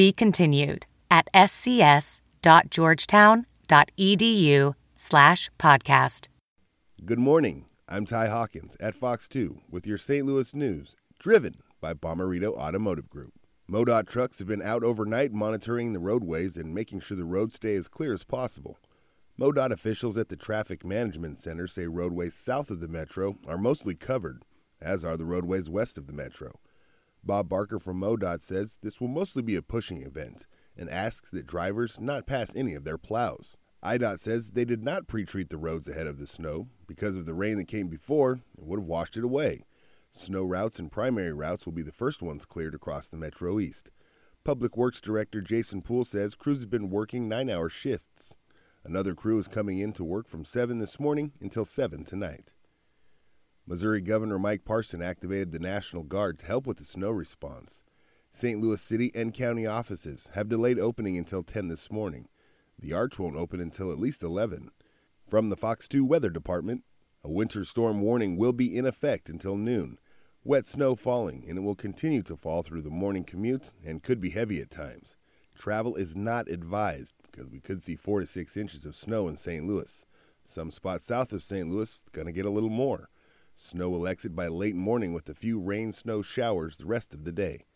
Be continued at scs.georgetown.edu slash podcast. Good morning. I'm Ty Hawkins at Fox 2 with your St. Louis news, driven by Bommarito Automotive Group. MoDOT trucks have been out overnight monitoring the roadways and making sure the roads stay as clear as possible. MoDOT officials at the Traffic Management Center say roadways south of the metro are mostly covered, as are the roadways west of the metro. Bob Barker from MoDOT says this will mostly be a pushing event and asks that drivers not pass any of their plows. IDOT says they did not pre treat the roads ahead of the snow. Because of the rain that came before, it would have washed it away. Snow routes and primary routes will be the first ones cleared across the Metro East. Public Works Director Jason Poole says crews have been working nine hour shifts. Another crew is coming in to work from 7 this morning until 7 tonight. Missouri Governor Mike Parson activated the National Guard to help with the snow response. St. Louis City and county offices have delayed opening until 10 this morning. The arch won't open until at least 11. From the Fox 2 Weather Department, a winter storm warning will be in effect until noon. Wet snow falling, and it will continue to fall through the morning commute and could be heavy at times. Travel is not advised because we could see 4 to 6 inches of snow in St. Louis. Some spots south of St. Louis going to get a little more. Snow will exit by late morning with a few rain snow showers the rest of the day.